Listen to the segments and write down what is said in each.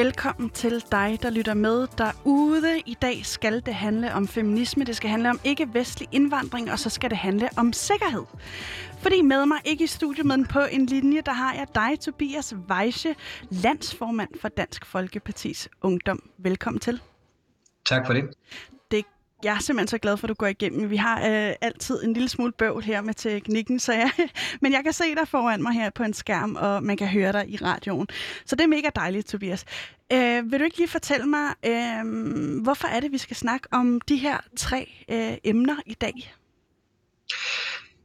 Velkommen til dig, der lytter med derude. I dag skal det handle om feminisme, det skal handle om ikke-vestlig indvandring, og så skal det handle om sikkerhed. Fordi med mig, ikke i studiet, men på en linje, der har jeg dig, Tobias Weiche, landsformand for Dansk Folkepartis Ungdom. Velkommen til. Tak for det. Jeg er simpelthen så glad for, at du går igennem. Vi har øh, altid en lille smule bøvl her med teknikken, så jeg, men jeg kan se dig foran mig her på en skærm, og man kan høre dig i radioen. Så det er mega dejligt, Tobias. Øh, vil du ikke lige fortælle mig, øh, hvorfor er det, vi skal snakke om de her tre øh, emner i dag?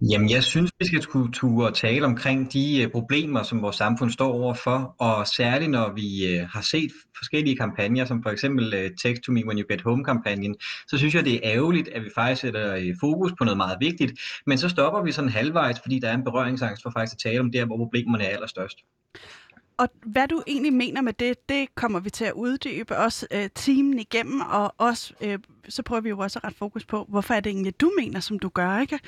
Jamen, jeg synes, vi skal ture og tale omkring de øh, problemer, som vores samfund står overfor, og særligt når vi øh, har set forskellige kampagner, som for eksempel øh, Text to me when you get home-kampagnen, så synes jeg, det er ærgerligt, at vi faktisk sætter fokus på noget meget vigtigt, men så stopper vi sådan halvvejs, fordi der er en berøringsangst for faktisk at tale om det hvor problemerne er allerstørst. Og hvad du egentlig mener med det, det kommer vi til at uddybe også øh, timen igennem, og også, øh, så prøver vi jo også at rette fokus på, hvorfor er det egentlig, du mener, som du gør, ikke?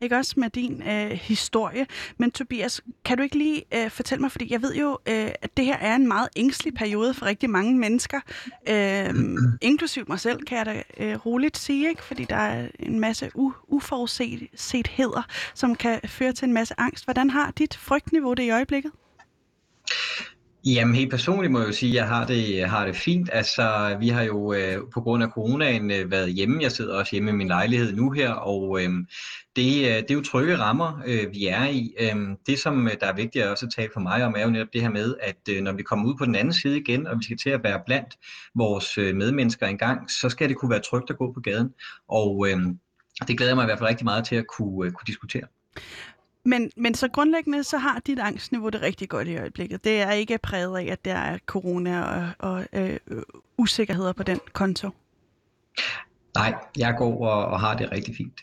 Ikke også med din øh, historie. Men Tobias, kan du ikke lige øh, fortælle mig, fordi jeg ved jo, øh, at det her er en meget ængstelig periode for rigtig mange mennesker, øh, inklusiv mig selv, kan jeg da øh, roligt sige, ikke? Fordi der er en masse u- uforudsetheder, som kan føre til en masse angst. Hvordan har dit frygtniveau det i øjeblikket? Jamen helt personligt må jeg jo sige, at jeg har det, har det fint. Altså, vi har jo øh, på grund af coronaen øh, været hjemme. Jeg sidder også hjemme i min lejlighed nu her, og øh, det, øh, det er jo trygge rammer, øh, vi er i. Øh, det, som øh, der er vigtigt at også tale for mig om, er jo netop det her med, at øh, når vi kommer ud på den anden side igen, og vi skal til at være blandt vores øh, medmennesker engang, så skal det kunne være trygt at gå på gaden. Og øh, det glæder jeg mig i hvert fald rigtig meget til at kunne, øh, kunne diskutere. Men, men så grundlæggende, så har dit angstniveau det rigtig godt i øjeblikket. Det er ikke præget af, at der er corona og, og øh, usikkerheder på den konto. Nej, jeg går og, og har det rigtig fint.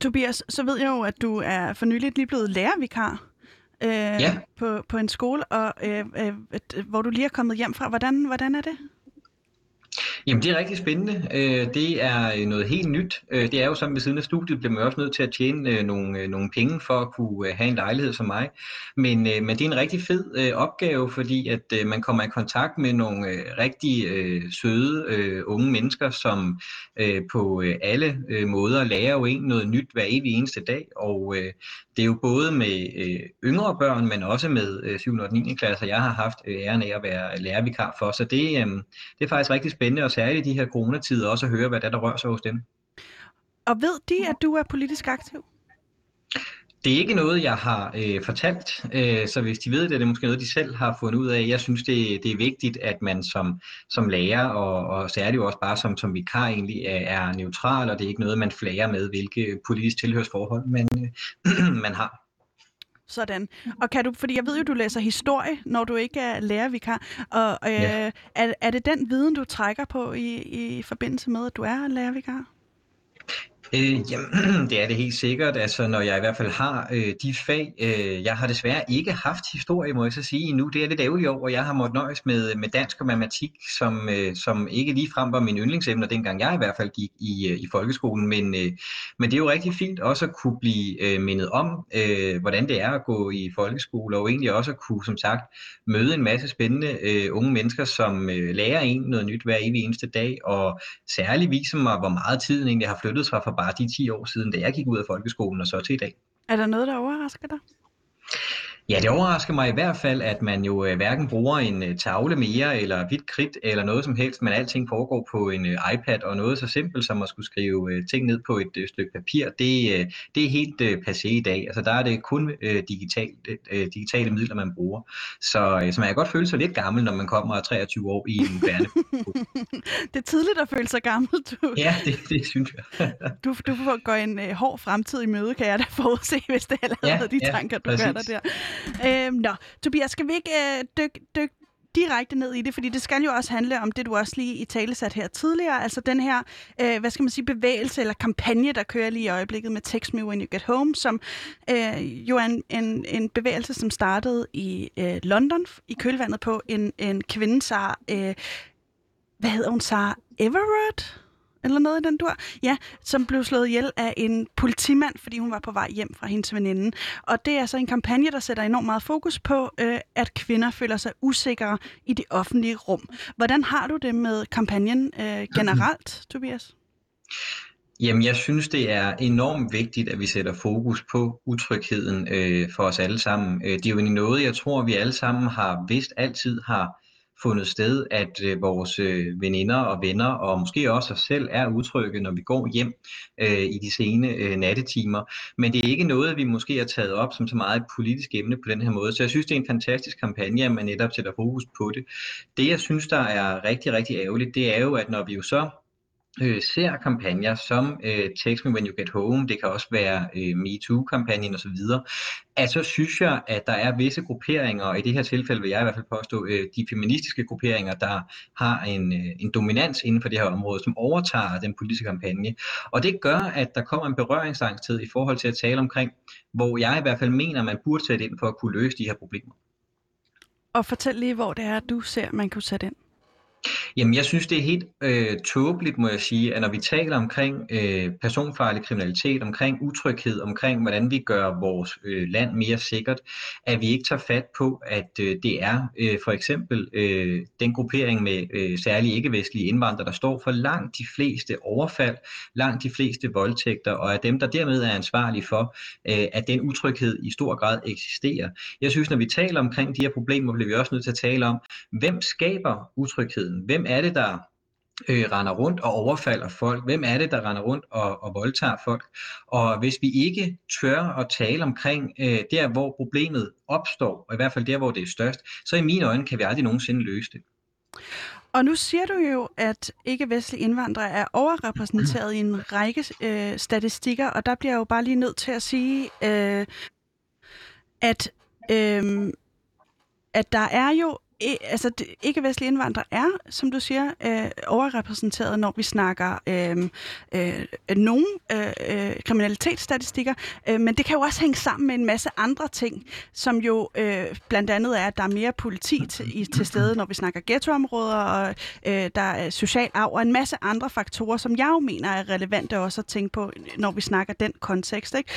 Tobias, så ved jeg jo, at du er for nyligt lige blevet lærervikar øh, ja. på, på en skole, og øh, øh, hvor du lige er kommet hjem fra. Hvordan, hvordan er det? Jamen det er rigtig spændende. Øh, det er øh, noget helt nyt. Øh, det er jo som ved siden af studiet, bliver man også nødt til at tjene øh, nogle, øh, nogle penge for at kunne have en lejlighed som mig. Men, men det er en rigtig fed opgave, fordi at man kommer i kontakt med nogle rigtig søde unge mennesker, som på alle måder lærer jo en noget nyt hver evig eneste dag. Og det er jo både med yngre børn, men også med 7. og 9. klasser, jeg har haft æren af at være lærervikar for. Så det, det er faktisk rigtig spændende at særligt i de her coronatider også at høre, hvad der, der rører sig hos dem. Og ved de, at du er politisk aktiv? Det er ikke noget, jeg har øh, fortalt, øh, så hvis de ved det, er det måske noget, de selv har fundet ud af. Jeg synes, det, det er vigtigt, at man som, som lærer, og, og særligt også bare som, som vikar egentlig, er, er neutral, og det er ikke noget, man flager med, hvilke politisk tilhørsforhold man, øh, man har. Sådan. Og kan du, fordi jeg ved jo, du læser historie, når du ikke er lærervikar, og øh, ja. er, er det den viden, du trækker på i, i forbindelse med, at du er lærervikar? Øh, jamen, det er det helt sikkert. Altså, når jeg i hvert fald har øh, de fag, øh, jeg har desværre ikke haft historie, må jeg så sige endnu. Det er det ærgerligt over. Jeg har måttet nøjes med, med dansk og matematik, som, øh, som ikke lige frem var min yndlingsemner, dengang jeg i hvert fald gik i, øh, i folkeskolen. Men, øh, men det er jo rigtig fint også at kunne blive øh, mindet om, øh, hvordan det er at gå i folkeskole, og egentlig også at kunne, som sagt, møde en masse spændende øh, unge mennesker, som øh, lærer en noget nyt hver evig eneste dag, og særligt viser mig, hvor meget tiden egentlig har flyttet sig fra bare de 10 år siden, da jeg gik ud af folkeskolen og så til i dag. Er der noget, der overrasker dig? Ja, det overrasker mig i hvert fald, at man jo øh, hverken bruger en øh, tavle mere, eller hvidt kridt, eller noget som helst, men alting foregår på en øh, iPad, og noget så simpelt som at skulle skrive ting ned på et stykke papir, det, det er helt passé i dag. Altså der er det kun digital, digitale midler, man bruger. Så, så man kan godt føle sig lidt gammel, når man kommer 23 år i en værne. det er tidligt at føle sig gammel, du. Ja, det, det synes jeg. du, du får gå en hård fremtid i møde, kan jeg da forudse, hvis det er allerede ja, de ja, tanker, du præcis. gør der der. Øh, nå, Tobias, skal vi ikke øh, dykke dyk, direkte ned i det, fordi det skal jo også handle om det, du også lige i tale sat her tidligere, altså den her, øh, hvad skal man sige, bevægelse eller kampagne, der kører lige i øjeblikket med Text Me When You Get Home, som øh, jo er en, en, en bevægelse, som startede i øh, London i kølvandet på en, en kvinde, Sarah, øh, hvad hedder hun, Sarah Everett? Eller noget i den dur, ja, som blev slået ihjel af en politimand, fordi hun var på vej hjem fra hendes veninde. Og det er altså en kampagne, der sætter enormt meget fokus på, øh, at kvinder føler sig usikre i det offentlige rum. Hvordan har du det med kampagnen øh, generelt, Tobias? Jamen, jeg synes, det er enormt vigtigt, at vi sætter fokus på utrygheden øh, for os alle sammen. Øh, det er jo noget, jeg tror, vi alle sammen har vidst altid har fundet sted, at øh, vores øh, veninder og venner, og måske også os selv, er utrygge, når vi går hjem øh, i de sene øh, nattetimer. Men det er ikke noget, vi måske har taget op som så meget et politisk emne på den her måde. Så jeg synes, det er en fantastisk kampagne, at man netop sætter fokus på det. Det, jeg synes, der er rigtig, rigtig ærgerligt, det er jo, at når vi jo så øh, ser kampagner som øh, Text Me When You Get Home, det kan også være øh, MeToo-kampagnen osv., at så altså, synes jeg, at der er visse grupperinger, og i det her tilfælde vil jeg i hvert fald påstå, øh, de feministiske grupperinger, der har en, øh, en dominans inden for det her område, som overtager den politiske kampagne. Og det gør, at der kommer en berøringsangsthed i forhold til at tale omkring, hvor jeg i hvert fald mener, man burde sætte ind for at kunne løse de her problemer. Og fortæl lige, hvor det er, du ser, man kunne sætte ind. Jamen, jeg synes, det er helt øh, tåbeligt, må jeg sige, at når vi taler omkring øh, personfarlig kriminalitet, omkring utryghed, omkring hvordan vi gør vores øh, land mere sikkert, at vi ikke tager fat på, at øh, det er øh, for eksempel øh, den gruppering med øh, særlige ikke-vestlige indvandrere, der står for langt de fleste overfald, langt de fleste voldtægter, og er dem, der dermed er ansvarlige for, øh, at den utryghed i stor grad eksisterer. Jeg synes, når vi taler omkring de her problemer, bliver vi også nødt til at tale om, hvem skaber utrygheden? Hvem er det, der øh, render rundt og overfalder folk? Hvem er det, der render rundt og, og voldtager folk? Og hvis vi ikke tør at tale omkring øh, der, hvor problemet opstår, og i hvert fald der, hvor det er størst, så i mine øjne kan vi aldrig nogensinde løse det. Og nu siger du jo, at ikke-vestlige indvandrere er overrepræsenteret i en række øh, statistikker, og der bliver jeg jo bare lige nødt til at sige, øh, at, øh, at der er jo altså, ikke-vestlige indvandrere er, som du siger, øh, overrepræsenteret, når vi snakker øh, øh, nogle øh, øh, kriminalitetsstatistikker, øh, men det kan jo også hænge sammen med en masse andre ting, som jo øh, blandt andet er, at der er mere politi til, i, til stede, når vi snakker ghettoområder, og øh, der er social arv, og en masse andre faktorer, som jeg jo mener er relevante også at tænke på, når vi snakker den kontekst. Ikke?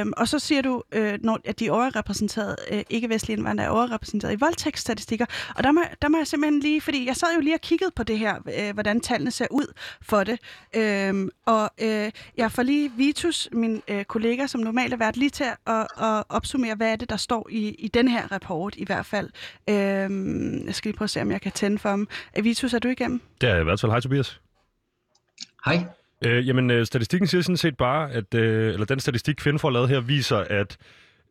Øh, og så siger du, øh, når, at de overrepræsenterede øh, ikke-vestlige indvandrere er overrepræsenteret i voldtægtsstatistikker, statistikker. Og der må, der må jeg simpelthen lige, fordi jeg sad jo lige og kiggede på det her, øh, hvordan tallene ser ud for det. Øhm, og øh, jeg får lige Vitus, min øh, kollega, som normalt er været lige til at, at opsummere, hvad er det, der står i, i den her rapport i hvert fald. Øhm, jeg skal lige prøve at se, om jeg kan tænde for ham. Vitus, er du igennem? Det er i hvert fald. Hej, Tobias. Hej. Øh, jamen, øh, statistikken siger sådan set bare, at øh, eller den statistik, Kvinden får lavet her, viser, at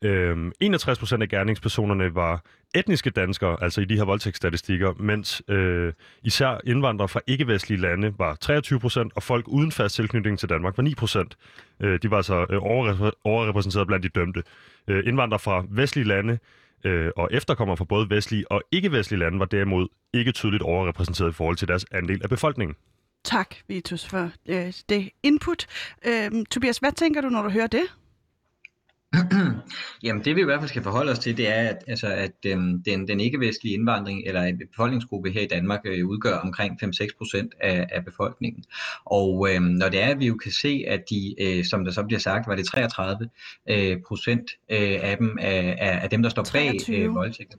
Øhm, 61 procent af gerningspersonerne var etniske danskere, altså i de her voldtægtsstatistikker, mens øh, især indvandrere fra ikke-vestlige lande var 23 procent, og folk uden fast tilknytning til Danmark var 9 procent. Øh, de var altså øh, overrepræsenteret blandt de dømte. Øh, indvandrere fra vestlige lande øh, og efterkommere fra både vestlige og ikke-vestlige lande var derimod ikke tydeligt overrepræsenteret i forhold til deres andel af befolkningen. Tak, Vitus, for øh, det input. Øh, Tobias, hvad tænker du, når du hører det? Jamen det vi i hvert fald skal forholde os til, det er, at, altså, at øhm, den, den ikke-vestlige indvandring, eller en befolkningsgruppe her i Danmark, øh, udgør omkring 5-6 procent af, af befolkningen. Og øhm, når det er, at vi jo kan se, at de, øh, som der så bliver sagt, var det 33 øh, procent øh, af dem, af, af dem, der står bag øh, voldtægter.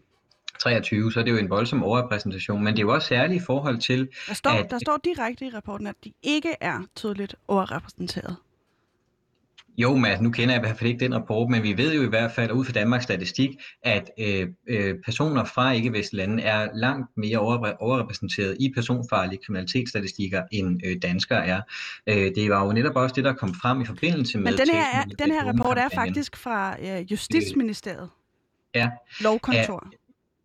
23, så er det jo en voldsom overrepræsentation, men det er jo også særligt i forhold til... Der står, at, der står direkte i rapporten, at de ikke er tydeligt overrepræsenteret. Jo, Mads, nu kender jeg i hvert fald ikke den rapport, men vi ved jo i hvert fald ud fra Danmarks statistik, at øh, øh, personer fra ikke-vestlige lande er langt mere overrepræsenteret i personfarlige kriminalitetsstatistikker, end øh, danskere er. Øh, det var jo netop også det, der kom frem i forbindelse med... Men den her, er, den her rapport er faktisk fra øh, Justitsministeriet. Ja. Lovkontor. Ja,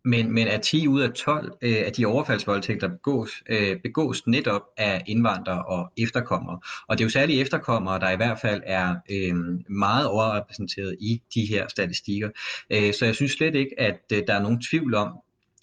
men, men at 10 ud af 12 øh, af de overfaldsvoldtægter begås, øh, begås netop af indvandrere og efterkommere. Og det er jo særligt efterkommere, der i hvert fald er øh, meget overrepræsenteret i de her statistikker. Øh, så jeg synes slet ikke, at øh, der er nogen tvivl om,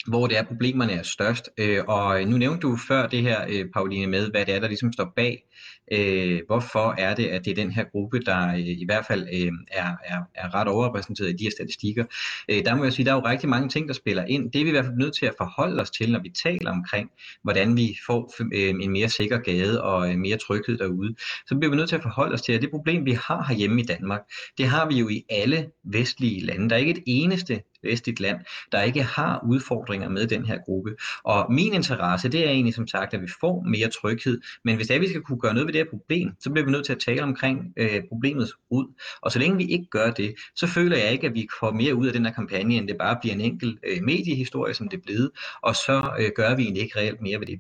hvor det er, problemerne er størst. Øh, og nu nævnte du før det her, øh, Pauline, med, hvad det er, der ligesom står bag. Øh, hvorfor er det, at det er den her gruppe, der øh, i hvert fald øh, er, er, er ret overrepræsenteret i de her statistikker? Øh, der må jeg sige, der er jo rigtig mange ting, der spiller ind. Det er vi i hvert fald nødt til at forholde os til, når vi taler omkring, hvordan vi får øh, en mere sikker gade og øh, mere tryghed derude. Så bliver vi nødt til at forholde os til, at det problem, vi har herhjemme i Danmark, det har vi jo i alle vestlige lande. Der er ikke et eneste vestligt land, der ikke har udfordringer med den her gruppe. Og min interesse, det er egentlig som sagt, at vi får mere tryghed. Men hvis det er, at vi skal kunne gøre noget ved det her problem, så bliver vi nødt til at tale omkring øh, problemets ud. Og så længe vi ikke gør det, så føler jeg ikke, at vi får mere ud af den her kampagne, end det bare bliver en enkelt øh, mediehistorie, som det er blevet. Og så øh, gør vi egentlig ikke reelt mere ved det.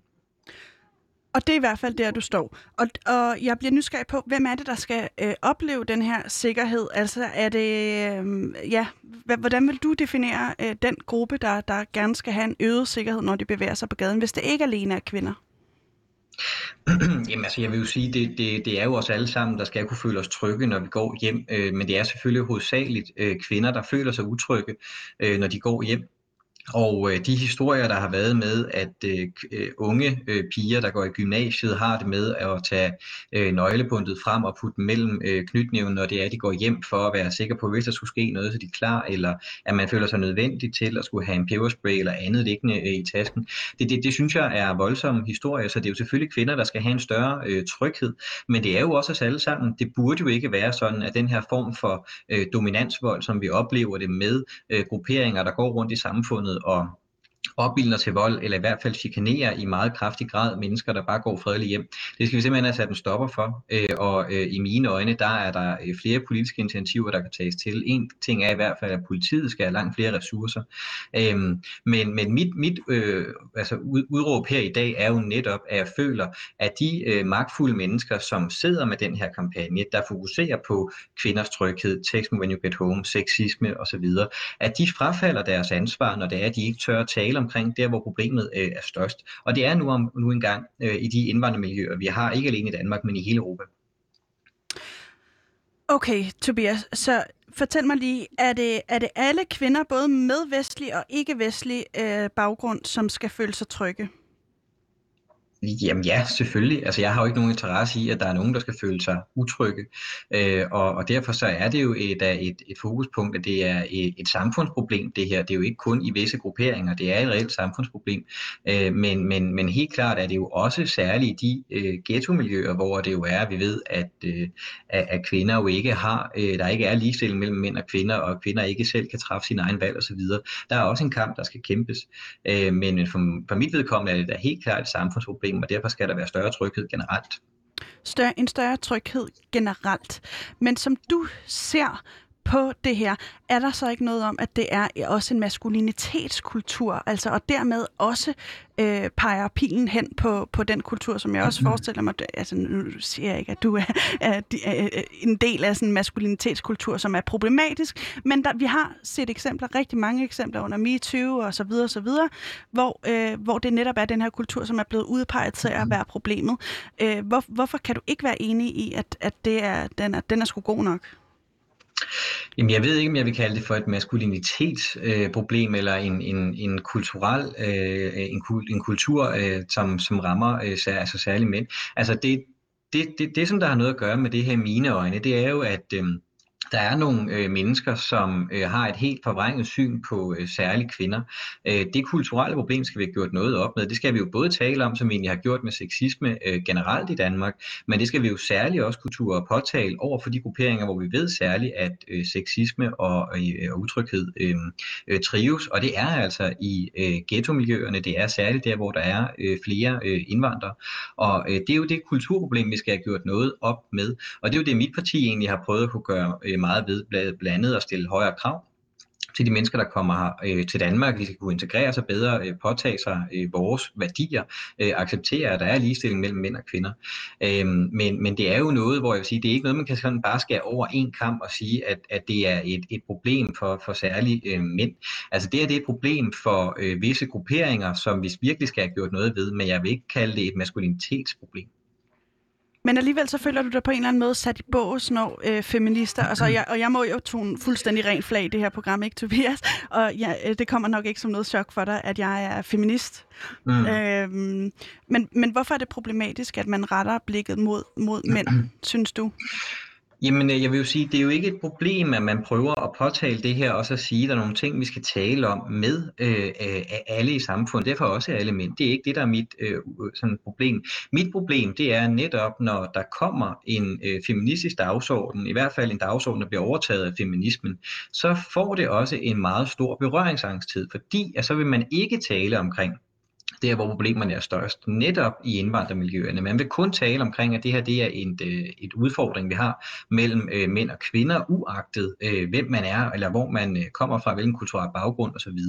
Og det er i hvert fald der, du står. Og, og jeg bliver nysgerrig på, hvem er det, der skal øh, opleve den her sikkerhed? Altså er det, øh, ja, hvordan vil du definere øh, den gruppe, der, der gerne skal have en øget sikkerhed, når de bevæger sig på gaden, hvis det ikke alene er kvinder? Jamen altså, jeg vil jo sige, det, det, det er jo os alle sammen, der skal kunne føle os trygge, når vi går hjem. Øh, men det er selvfølgelig hovedsageligt øh, kvinder, der føler sig utrygge, øh, når de går hjem. Og øh, de historier, der har været med, at øh, øh, unge øh, piger, der går i gymnasiet, har det med at tage øh, nøglebundet frem og putte dem mellem øh, knytnæven, når det er, at de går hjem for at være sikre på, hvis der skulle ske noget, så de er klar, eller at man føler sig nødvendig til at skulle have en peberspray eller andet liggende øh, i tasken. Det, det, det synes jeg er voldsomme historier, så det er jo selvfølgelig kvinder, der skal have en større øh, tryghed, men det er jo også os alle sammen. Det burde jo ikke være sådan, at den her form for øh, dominansvold, som vi oplever det med øh, grupperinger, der går rundt i samfundet, og opildner til vold, eller i hvert fald chikanerer i meget kraftig grad mennesker, der bare går fredeligt hjem. Det skal vi simpelthen have sat en stopper for, øh, og øh, i mine øjne, der er der øh, flere politiske initiativer, der kan tages til. En ting er i hvert fald, at politiet skal have langt flere ressourcer, øhm, men, men mit, mit øh, altså udråb her i dag er jo netop, at jeg føler, at de øh, magtfulde mennesker, som sidder med den her kampagne, der fokuserer på kvinders tryghed, text me when you get home, sexisme osv., at de frafalder deres ansvar, når det er, at de ikke tør at tale om omkring der, hvor problemet øh, er størst. Og det er nu, om, nu engang øh, i de indvandrermiljøer, vi har, ikke alene i Danmark, men i hele Europa. Okay, Tobias, så fortæl mig lige, er det, er det alle kvinder, både med vestlig og ikke-vestlig øh, baggrund, som skal føle sig trygge? Jamen ja, selvfølgelig. Altså jeg har jo ikke nogen interesse i, at der er nogen, der skal føle sig utrygge. Øh, og, og derfor så er det jo et, øh, et, et fokuspunkt, at det er et, et samfundsproblem, det her. Det er jo ikke kun i visse grupperinger, det er et reelt samfundsproblem. Øh, men, men, men helt klart er det jo også særligt i de øh, ghetto-miljøer, hvor det jo er, vi ved, at, øh, at kvinder jo ikke har, øh, der ikke er ligestilling mellem mænd og kvinder, og kvinder ikke selv kan træffe sin egen valg osv. Der er også en kamp, der skal kæmpes. Øh, men for, for mit vedkommende er det da helt klart et samfundsproblem, problem, og derfor skal der være større tryghed generelt. Større, en større tryghed generelt. Men som du ser på det her, er der så ikke noget om, at det er også en maskulinitetskultur, altså og dermed også øh, peger pilen hen på, på den kultur, som jeg også mm-hmm. forestiller mig, altså nu siger jeg ikke, at du er, er, er en del af sådan en maskulinitetskultur, som er problematisk, men der, vi har set eksempler, rigtig mange eksempler under MeToo og så videre, og så videre, hvor, øh, hvor det netop er den her kultur, som er blevet udpeget til at mm-hmm. være problemet. Øh, hvor, hvorfor kan du ikke være enig i, at, at det er, den, er, den er sgu god nok? Jamen, jeg ved ikke, om jeg vil kalde det for et maskulinitetsproblem øh, eller en, en, en kulturel øh, en, en kultur, øh, som, som rammer øh, sær, altså særligt mænd. Altså det, det, det, det, som der har noget at gøre med det her mine øjne, det er jo, at øh, der er nogle øh, mennesker, som øh, har et helt forvrænget syn på øh, særligt kvinder. Øh, det kulturelle problem skal vi have gjort noget op med. Det skal vi jo både tale om, som vi egentlig har gjort med sexisme øh, generelt i Danmark, men det skal vi jo særligt også kultur og påtale over for de grupperinger, hvor vi ved særligt, at øh, sexisme og, øh, og utryghed øh, øh, trives. Og det er altså i øh, ghettomiljøerne, det er særligt der, hvor der er øh, flere øh, indvandrere. Og øh, det er jo det kulturproblem, vi skal have gjort noget op med. Og det er jo det, mit parti egentlig har prøvet at kunne gøre øh, meget ved blandet og stille højere krav til de mennesker, der kommer her øh, til Danmark. De skal kunne integrere sig bedre, øh, påtage sig øh, vores værdier, øh, acceptere, at der er ligestilling mellem mænd og kvinder. Øh, men, men det er jo noget, hvor jeg vil sige, det er ikke noget, man kan sådan bare skære over en kamp og sige, at, at det er et, et problem for, for særlige øh, mænd. Altså det er det et problem for øh, visse grupperinger, som vi virkelig skal have gjort noget ved, men jeg vil ikke kalde det et maskulinitetsproblem. Men alligevel så føler du dig på en eller anden måde sat i bås, når øh, feminister, altså, jeg, og jeg må jo tone fuldstændig rent flag i det her program, ikke Tobias? Og ja, øh, det kommer nok ikke som noget chok for dig, at jeg er feminist. Mm. Øhm, men, men hvorfor er det problematisk, at man retter blikket mod, mod mænd, synes du? Jamen, øh, jeg vil jo sige, det er jo ikke et problem, at man prøver at påtale det her, og så sige, at der er nogle ting, vi skal tale om med øh, øh af alle i samfundet. Derfor også alle mænd. Det er ikke det, der er mit øh, øh, sådan problem. Mit problem, det er netop, når der kommer en øh, feministisk dagsorden, i hvert fald en dagsorden, der bliver overtaget af feminismen, så får det også en meget stor berøringsangsthed, fordi at så vil man ikke tale omkring der hvor problemerne er størst, netop i indvandrermiljøerne. Man vil kun tale omkring, at det her det er et, øh, et udfordring, vi har mellem øh, mænd og kvinder, uagtet øh, hvem man er, eller hvor man øh, kommer fra, hvilken kulturel baggrund osv.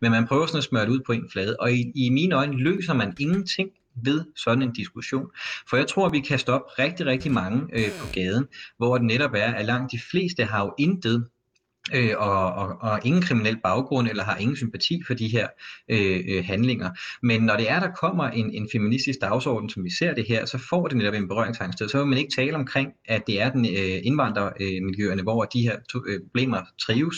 Men man prøver sådan at smøre det ud på en flade, og i, i mine øjne løser man ingenting ved sådan en diskussion. For jeg tror, at vi kan stoppe rigtig, rigtig mange øh, på gaden, hvor det netop er, at langt de fleste har jo intet øh, og, og, og ingen kriminel baggrund eller har ingen sympati for de her øh, øh, handlinger. Men når det er, der kommer en, en feministisk dagsorden, som vi ser det her, så får det netop en berøringsangst. Så vil man ikke tale omkring, at det er den øh, indvandrermiljøerne, hvor de her to, øh, problemer trives.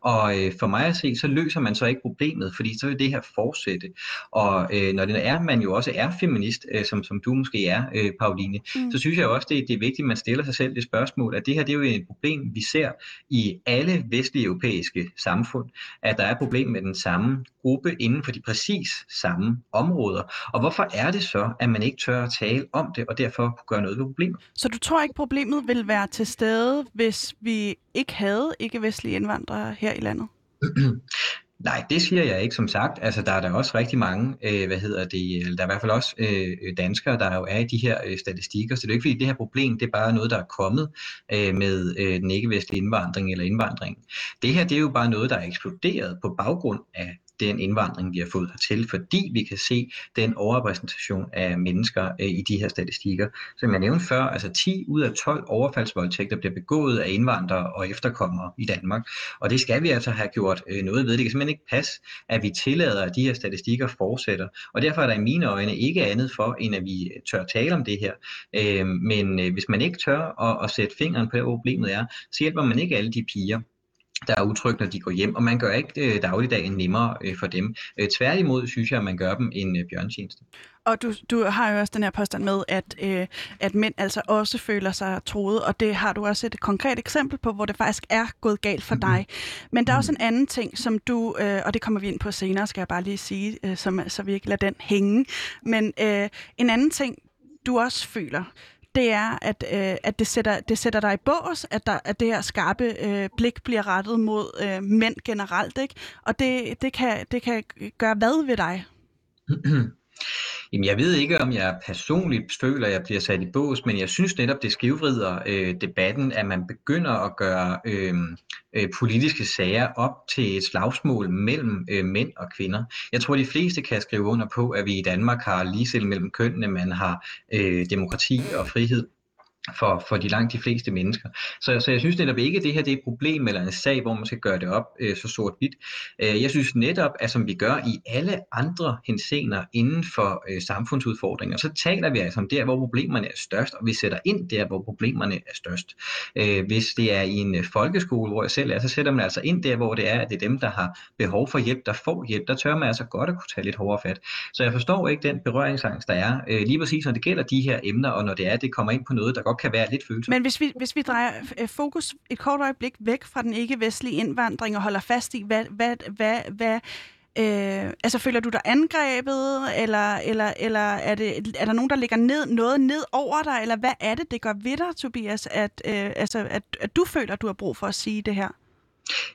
Og øh, for mig at se, så løser man så ikke problemet, fordi så vil det her fortsætte. Og øh, når det er, man jo også er feminist, øh, som, som du måske er, øh, Pauline, mm. så synes jeg også, det, det er vigtigt, at man stiller sig selv det spørgsmål, at det her det er jo et problem, vi ser i alle vestlige europæiske samfund, at der er problem med den samme gruppe inden for de præcis samme områder. Og hvorfor er det så, at man ikke tør at tale om det, og derfor gøre noget ved problemet? Så du tror ikke, problemet vil være til stede, hvis vi ikke havde ikke-vestlige indvandrere her i landet? Nej, det siger jeg ikke som sagt. Altså, der er der også rigtig mange, øh, hvad hedder det, øh, der er i hvert fald også øh, danskere, der jo er i de her øh, statistikker. Så det er jo ikke fordi, det her problem, det er bare noget, der er kommet øh, med øh, den ikke-vestlige indvandring eller indvandring. Det her, det er jo bare noget, der er eksploderet på baggrund af den indvandring, vi har fået hertil, fordi vi kan se den overrepræsentation af mennesker øh, i de her statistikker. Som jeg nævnte før, altså 10 ud af 12 overfaldsvoldtægter bliver begået af indvandrere og efterkommere i Danmark. Og det skal vi altså have gjort øh, noget ved. Det kan simpelthen ikke passe, at vi tillader, at de her statistikker fortsætter. Og derfor er der i mine øjne ikke andet for, end at vi tør tale om det her. Øh, men øh, hvis man ikke tør at, at sætte fingeren på, hvad problemet er, så hjælper man ikke alle de piger, der er utrygge, når de går hjem, og man gør ikke øh, dagligdagen nemmere øh, for dem. Øh, tværtimod synes jeg, at man gør dem en øh, bjørntjeneste. Og du, du har jo også den her påstand med, at, øh, at mænd altså også føler sig troet, og det har du også et konkret eksempel på, hvor det faktisk er gået galt for dig. Mm-hmm. Men der er også en anden ting, som du, øh, og det kommer vi ind på senere, skal jeg bare lige sige, øh, som, så vi ikke lader den hænge. Men øh, en anden ting, du også føler, det er, at, øh, at det, sætter, det sætter dig i bås, at, der, at det her skarpe øh, blik bliver rettet mod øh, mænd generelt, ikke? Og det, det, kan, det kan gøre hvad ved dig? Jamen, jeg ved ikke, om jeg personligt føler, at jeg bliver sat i bås, men jeg synes netop, det skivvrider øh, debatten, at man begynder at gøre øh, øh, politiske sager op til et slagsmål mellem øh, mænd og kvinder. Jeg tror, de fleste kan skrive under på, at vi i Danmark har ligestilling mellem kønnene, man har øh, demokrati og frihed for, for de langt de fleste mennesker. Så, så jeg synes netop ikke, at det her det er et problem eller en sag, hvor man skal gøre det op øh, så sort-hvidt. Øh, jeg synes netop, at som vi gør i alle andre hensener inden for øh, samfundsudfordringer, så taler vi altså om der, hvor problemerne er størst, og vi sætter ind der, hvor problemerne er størst. Øh, hvis det er i en øh, folkeskole, hvor jeg selv er, så sætter man altså ind der, hvor det er, at det er dem, der har behov for hjælp, der får hjælp. Der tør man altså godt at kunne tage lidt hårdere fat. Så jeg forstår ikke den berøringsangst, der er, øh, lige præcis når det gælder de her emner, og når det er, at det kommer ind på noget, der godt godt kan være lidt følsomt. Men hvis vi, hvis vi drejer øh, fokus et kort øjeblik væk fra den ikke-vestlige indvandring og holder fast i, hvad, hvad, hvad, hvad Øh, altså føler du dig angrebet, eller, eller, eller er, det, er der nogen, der ligger ned, noget ned over dig, eller hvad er det, det gør ved dig, Tobias, at, øh, altså, at, at du føler, at du har brug for at sige det her?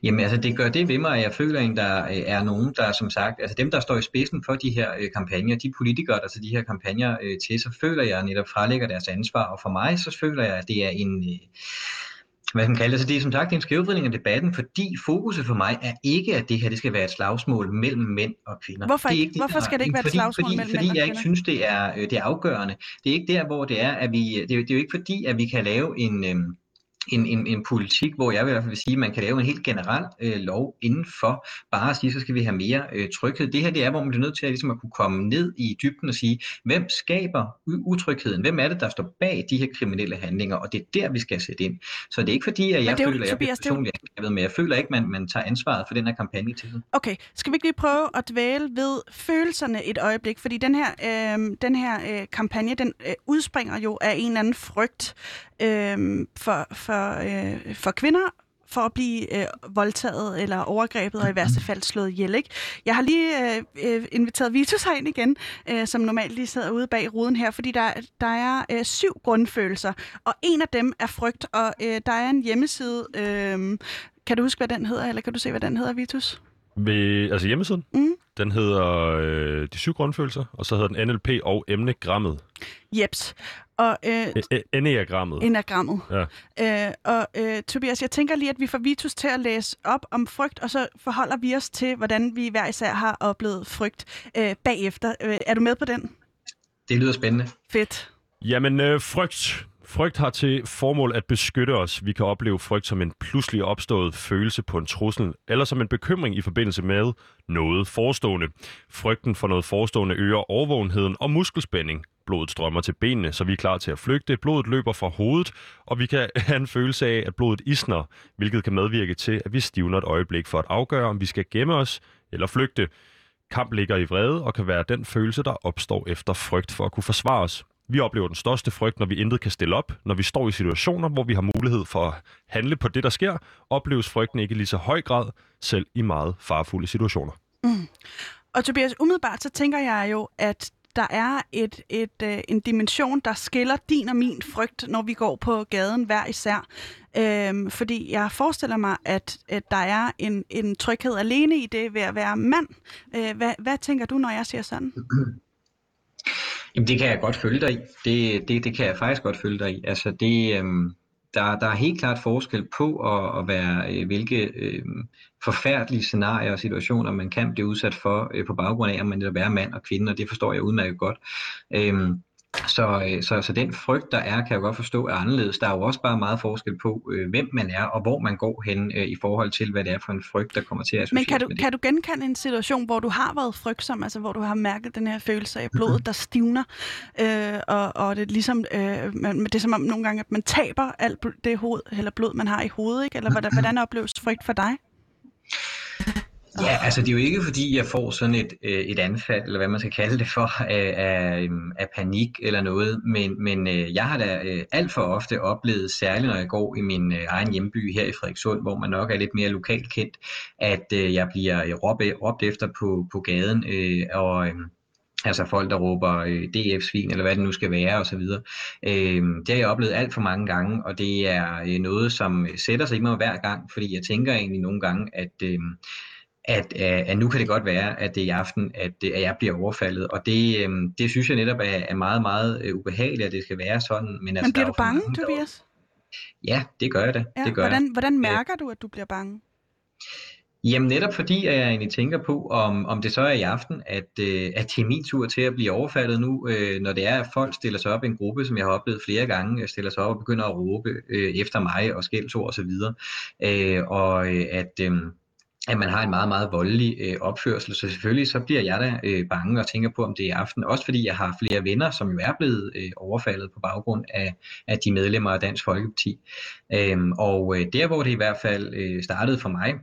Jamen altså, det gør det ved mig, at jeg føler, at der øh, er nogen, der som sagt, altså dem, der står i spidsen for de her øh, kampagner, de politikere, der tager de her kampagner øh, til, så føler jeg netop frelægger deres ansvar, og for mig, så føler jeg, at det er en... Øh, hvad man kalder det. Så det er som sagt en skævvridning af debatten, fordi fokuset for mig er ikke, at det her det skal være et slagsmål mellem mænd og kvinder. Hvorfor, det er ikke, det, Hvorfor skal det ikke være et slagsmål fordi, mellem fordi, mænd og kvinder? Fordi jeg ikke synes, det er, øh, det er afgørende. Det er ikke der, hvor det er, at vi... Det er, det er jo ikke fordi, at vi kan lave en... Øh, en, en, en politik, hvor jeg vil i hvert fald sige, at man kan lave en helt generel øh, lov inden for bare at sige, så skal vi have mere øh, tryghed. Det her det er, hvor man bliver nødt til at, ligesom at kunne komme ned i dybden og sige, hvem skaber utrygheden? Hvem er det, der står bag de her kriminelle handlinger? Og det er der, vi skal sætte ind. Så det er ikke fordi, at jeg jo, føler, at jeg bliver personligt angrebet, men jeg føler ikke, man, man tager ansvaret for den her kampagne til. Okay, skal vi ikke lige prøve at dvæle ved følelserne et øjeblik? Fordi den her, øh, den her øh, kampagne, den øh, udspringer jo af en eller anden frygt øh, for, for, øh, for kvinder for at blive øh, voldtaget eller overgrebet og i værste fald slået ihjel. Ikke? Jeg har lige øh, øh, inviteret Vitus herind igen, øh, som normalt lige sidder ude bag ruden her, fordi der, der er øh, syv grundfølelser, og en af dem er frygt, og øh, der er en hjemmeside. Øh, kan du huske, hvad den hedder, eller kan du se, hvad den hedder, Vitus? Ved, altså hjemmesiden? Mm. Den hedder øh, De syv grundfølelser, og så hedder den NLP og emnegrammet. Jeps. Og, øh, Enneagrammet. Enagrammet. Ja. Øh, og øh, Tobias, jeg tænker lige, at vi får Vitus til at læse op om frygt, og så forholder vi os til, hvordan vi hver især har oplevet frygt øh, bagefter. Øh, er du med på den? Det lyder spændende. Fedt. Jamen, øh, frygt. Frygt har til formål at beskytte os. Vi kan opleve frygt som en pludselig opstået følelse på en trussel, eller som en bekymring i forbindelse med noget forestående. Frygten for noget forestående øger overvågenheden og muskelspænding. Blodet strømmer til benene, så vi er klar til at flygte. Blodet løber fra hovedet, og vi kan have en følelse af, at blodet isner, hvilket kan medvirke til, at vi stivner et øjeblik for at afgøre, om vi skal gemme os eller flygte. Kamp ligger i vrede og kan være den følelse, der opstår efter frygt for at kunne forsvare os. Vi oplever den største frygt, når vi intet kan stille op. Når vi står i situationer, hvor vi har mulighed for at handle på det, der sker, opleves frygten ikke i lige så høj grad, selv i meget farfulde situationer. Mm. Og Tobias, umiddelbart så tænker jeg jo, at der er et, et, øh, en dimension, der skiller din og min frygt, når vi går på gaden hver især. Øhm, fordi jeg forestiller mig, at, at der er en, en tryghed alene i det ved at være mand. Øh, hvad, hvad tænker du, når jeg siger sådan? Jamen det kan jeg godt følge dig i. Det, det, det kan jeg faktisk godt følge dig i. Altså det, øhm, der, der er helt klart forskel på at, at være, øh, hvilke øh, forfærdelige scenarier og situationer, man kan blive udsat for øh, på baggrund af, om man er mand og kvinde, og det forstår jeg udmærket godt. Øhm, så, øh, så, så den frygt, der er, kan jeg godt forstå, er anderledes. Der er jo også bare meget forskel på, øh, hvem man er, og hvor man går hen øh, i forhold til, hvad det er for en frygt, der kommer til at Men kan du, kan du genkende en situation, hvor du har været frygtsom, altså hvor du har mærket den her følelse af blodet, der stivner, øh, og, og det er ligesom, øh, man, det er som om nogle gange, at man taber alt det hoved, eller blod, man har i hovedet, ikke? Eller hvordan, hvordan opleves frygt for dig? Ja, altså det er jo ikke fordi, jeg får sådan et, øh, et anfald, eller hvad man skal kalde det for, af, af, øhm, af panik eller noget, men, men øh, jeg har da øh, alt for ofte oplevet, særligt når jeg går i min egen hjemby her i Frederikssund, hvor man nok er lidt mere lokalt kendt, at jeg bliver råbt, råbt efter på, på gaden, og øhm, altså folk, der råber øh, DF-svin, eller hvad det nu skal være, osv. Øh, det har jeg oplevet alt for mange gange, og det er øh, noget, som sætter sig i mig hver gang, fordi jeg tænker egentlig nogle gange, at, øh, at, at nu kan det godt være, at det er i aften, at, at jeg bliver overfaldet. Og det, øhm, det synes jeg netop er, er meget, meget øh, ubehageligt, at det skal være sådan. Men, altså, men bliver du bange, mange, Tobias? Ja, det gør jeg da. Ja, det gør hvordan, jeg. hvordan mærker du, at du bliver bange? Jamen netop fordi, at jeg egentlig tænker på, om, om det så er i aften, at, øh, at det er min tur til at blive overfaldet nu, øh, når det er, at folk stiller sig op i en gruppe, som jeg har oplevet flere gange, stiller sig op og begynder at råbe øh, efter mig og skældsord osv. Og, øh, og øh, at... Øh, at man har en meget, meget voldelig øh, opførsel. Så selvfølgelig så bliver jeg da øh, bange og tænker på, om det er aften. Også fordi jeg har flere venner, som jo er blevet øh, overfaldet på baggrund af, af de medlemmer af Dansk Folkeparti. Øhm, og øh, der, hvor det i hvert fald øh, startede for mig,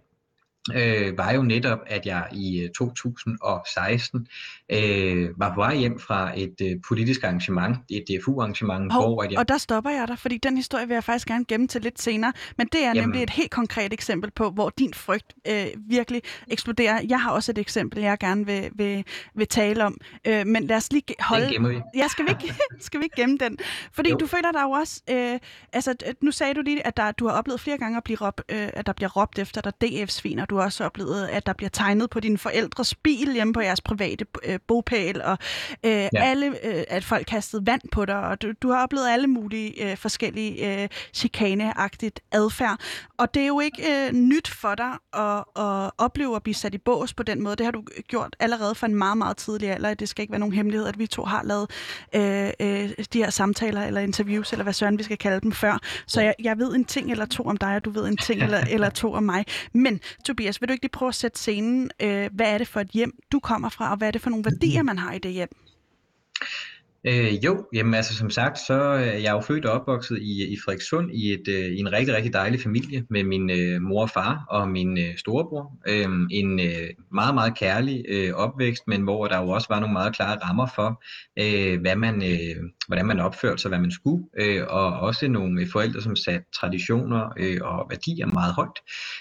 øh, var jo netop, at jeg i 2016 øh, var på vej hjem fra et øh, politisk arrangement, et DFU-arrangement, Hov, hvor at jeg... Og der stopper jeg dig, fordi den historie vil jeg faktisk gerne gemme til lidt senere. Men det er Jamen... nemlig et helt konkret eksempel på, hvor din frygt øh, virkelig eksploderer. Jeg har også et eksempel, jeg gerne vil, vil, vil tale om. Øh, men lad os lige holde... Den gemmer vi. Ja, skal vi ikke, skal vi ikke gemme den? Fordi jo. du føler dig jo også... Øh, altså, nu sagde du lige, at der, du har oplevet flere gange, at, blive råb, øh, at der bliver råbt efter dig DF-svin, og du du også oplevet, at der bliver tegnet på dine forældres bil hjemme på jeres private øh, bopæl, og øh, ja. alle, øh, at folk kastede vand på dig, og du, du har oplevet alle mulige øh, forskellige øh, chikaneagtigt adfærd. Og det er jo ikke øh, nyt for dig at, at opleve at blive sat i bås på den måde. Det har du gjort allerede fra en meget, meget tidlig alder. Det skal ikke være nogen hemmelighed, at vi to har lavet øh, øh, de her samtaler eller interviews, eller hvad søren vi skal kalde dem før. Så jeg, jeg ved en ting eller to om dig, og du ved en ting eller, eller to om mig. Men Tobias, vil du ikke lige prøve at sætte scenen? Øh, hvad er det for et hjem, du kommer fra, og hvad er det for nogle værdier, man har i det hjem? Øh, jo, jamen altså som sagt, så øh, er jeg jo født og opvokset i, i Frederikssund i, et, øh, i en rigtig, rigtig dejlig familie med min øh, mor og far og min øh, storebror. Øh, en øh, meget, meget kærlig øh, opvækst, men hvor der jo også var nogle meget klare rammer for, øh, hvad man, øh, hvordan man opførte sig, hvad man skulle, øh, og også nogle øh, forældre, som satte traditioner øh, og værdier meget højt.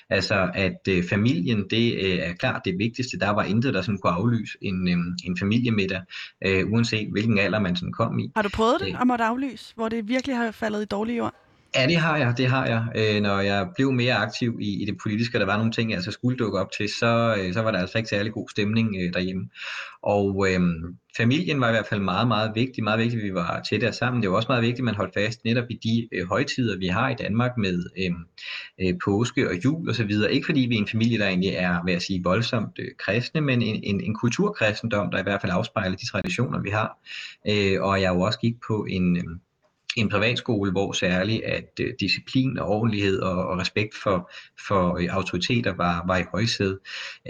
Altså at øh, familien, det øh, er klart det vigtigste. Der var intet, der sådan kunne aflyse en, øh, en familiemiddag, øh, uanset hvilken alder man sådan kom i. Har du prøvet det, at måtte aflyse, hvor det virkelig har faldet i dårlige ord? Ja, det har jeg, det har jeg. Øh, når jeg blev mere aktiv i, i det politiske, og der var nogle ting, jeg altså skulle dukke op til, så, øh, så var der altså ikke særlig god stemning øh, derhjemme. Og øh, familien var i hvert fald meget, meget vigtig. Meget vigtigt, at vi var tættere sammen. Det var også meget vigtigt, at man holdt fast netop i de øh, højtider, vi har i Danmark med øh, øh, påske og jul osv. Ikke fordi vi er en familie, der egentlig er, vil jeg sige, voldsomt øh, kristne, men en, en, en kulturkristendom, der i hvert fald afspejler de traditioner, vi har. Øh, og jeg jo også gik på en... Øh, en privatskole, hvor særligt at øh, disciplin og ordentlighed og, og respekt for, for øh, autoriteter var, var i højsæde.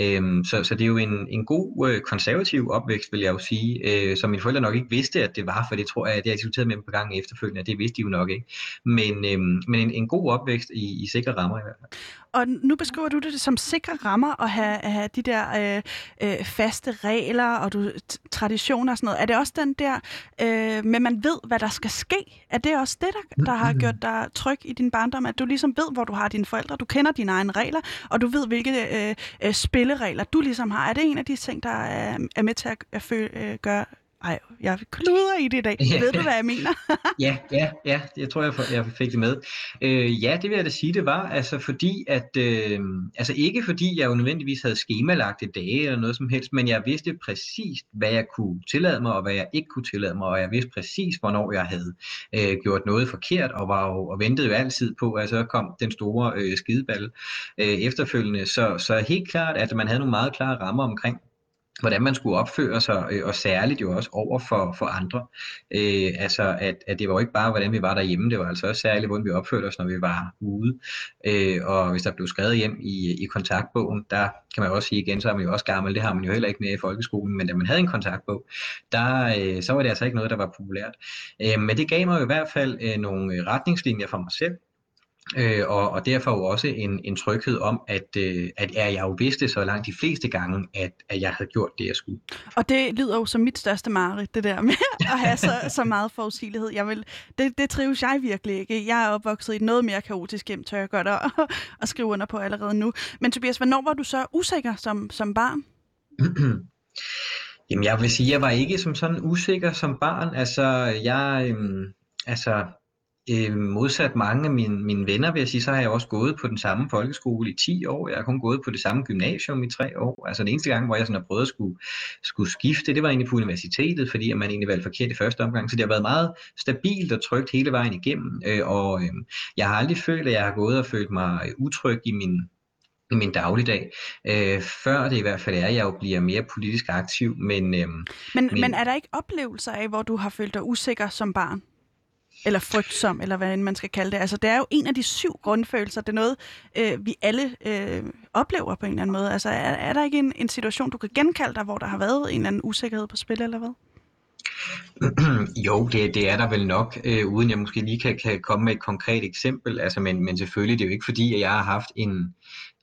Øhm, så, så det er jo en, en god øh, konservativ opvækst, vil jeg jo sige, øh, som mine forældre nok ikke vidste, at det var, for det tror jeg, at det har diskuteret med dem på gang efterfølgende, det vidste de jo nok ikke. Men, øh, men en, en god opvækst i, i sikre rammer i hvert fald. Og nu beskriver du det som sikre rammer at have, at have de der øh, øh, faste regler og du, traditioner og sådan noget. Er det også den der, øh, men man ved, hvad der skal ske? Er det også det, der, der har gjort dig tryg i din barndom? At du ligesom ved, hvor du har dine forældre, du kender dine egne regler, og du ved, hvilke øh, øh, spilleregler du ligesom har. Er det en af de ting, der er, er med til at, at føle, øh, gøre, ej, jeg kluder i det i dag. Ja. Ved du, hvad jeg mener? ja, ja, ja. Jeg tror, jeg, jeg fik det med. Øh, ja, det vil jeg da sige, det var. Altså fordi, at... Øh, altså ikke fordi, jeg jo nødvendigvis havde skemalagt et dage eller noget som helst, men jeg vidste præcis, hvad jeg kunne tillade mig, og hvad jeg ikke kunne tillade mig, og jeg vidste præcis, hvornår jeg havde øh, gjort noget forkert, og var jo, og ventede jo altid på, at så kom den store øh, skideball øh, efterfølgende. Så, så helt klart, at man havde nogle meget klare rammer omkring, hvordan man skulle opføre sig, øh, og særligt jo også over for, for andre. Øh, altså, at, at det var jo ikke bare, hvordan vi var derhjemme, det var altså også særligt, hvordan vi opførte os, når vi var ude. Øh, og hvis der blev skrevet hjem i, i kontaktbogen, der kan man også sige igen, så er man jo også gammel, det har man jo heller ikke med i folkeskolen, men da man havde en kontaktbog, der, øh, så var det altså ikke noget, der var populært. Øh, men det gav mig jo i hvert fald øh, nogle retningslinjer for mig selv, Øh, og, og derfor jo også en, en tryghed om, at, øh, at jeg jo vidste så langt de fleste gange, at, at jeg havde gjort det, jeg skulle. Og det lyder jo som mit største mareridt, det der med at have så, så meget forudsigelighed. Jeg vil, det, det trives jeg virkelig ikke. Jeg er opvokset i et noget mere kaotisk hjem, tør jeg godt at, at skrive under på allerede nu. Men Tobias, hvornår var du så usikker som, som barn? Jamen, jeg vil sige, at jeg var ikke som sådan usikker som barn. Altså, jeg... Øhm, altså, Øh, modsat mange af mine, mine venner, vil jeg sige, så har jeg også gået på den samme folkeskole i 10 år. Jeg har kun gået på det samme gymnasium i 3 år. Altså den eneste gang, hvor jeg sådan har prøvet at skulle, skulle skifte, det var egentlig på universitetet, fordi man egentlig valgte forkert i første omgang. Så det har været meget stabilt og trygt hele vejen igennem. Øh, og øh, jeg har aldrig følt, at jeg har gået og følt mig utryg i min i min dagligdag. Øh, før det i hvert fald er, at jeg jo bliver mere politisk aktiv. Men, øh, men, men, men er der ikke oplevelser af, hvor du har følt dig usikker som barn? Eller frygtsom, eller hvad man skal kalde det. Altså, det er jo en af de syv grundfølelser. Det er noget, øh, vi alle øh, oplever på en eller anden måde. Altså, er, er der ikke en, en situation, du kan genkalde dig, hvor der har været en eller anden usikkerhed på spil, eller hvad? Jo, det, det er der vel nok, øh, uden jeg måske lige kan, kan komme med et konkret eksempel. Altså, men, men selvfølgelig, det er jo ikke fordi, at jeg har haft en,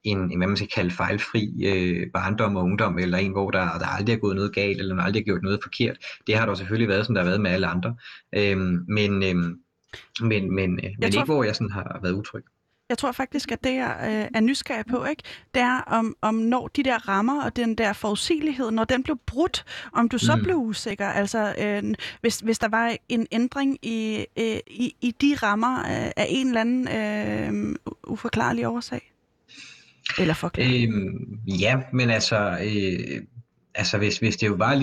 en, hvad man skal kalde fejlfri øh, barndom og ungdom, eller en, hvor der, der aldrig er gået noget galt, eller man aldrig har gjort noget forkert. Det har der selvfølgelig været, som der har været med alle andre. Øhm, men øhm, men, men, øh, men tror, ikke, hvor jeg sådan har været utryg. Jeg tror faktisk, at det, jeg øh, er nysgerrig på, ikke, det er, om, om når de der rammer og den der forudsigelighed, når den blev brudt, om du så mm. blev usikker. Altså, øh, hvis, hvis der var en ændring i, øh, i, i de rammer øh, af en eller anden øh, uforklarlig årsag. Eller fuck. Øhm, ja, men altså, øh, altså hvis, hvis det jo var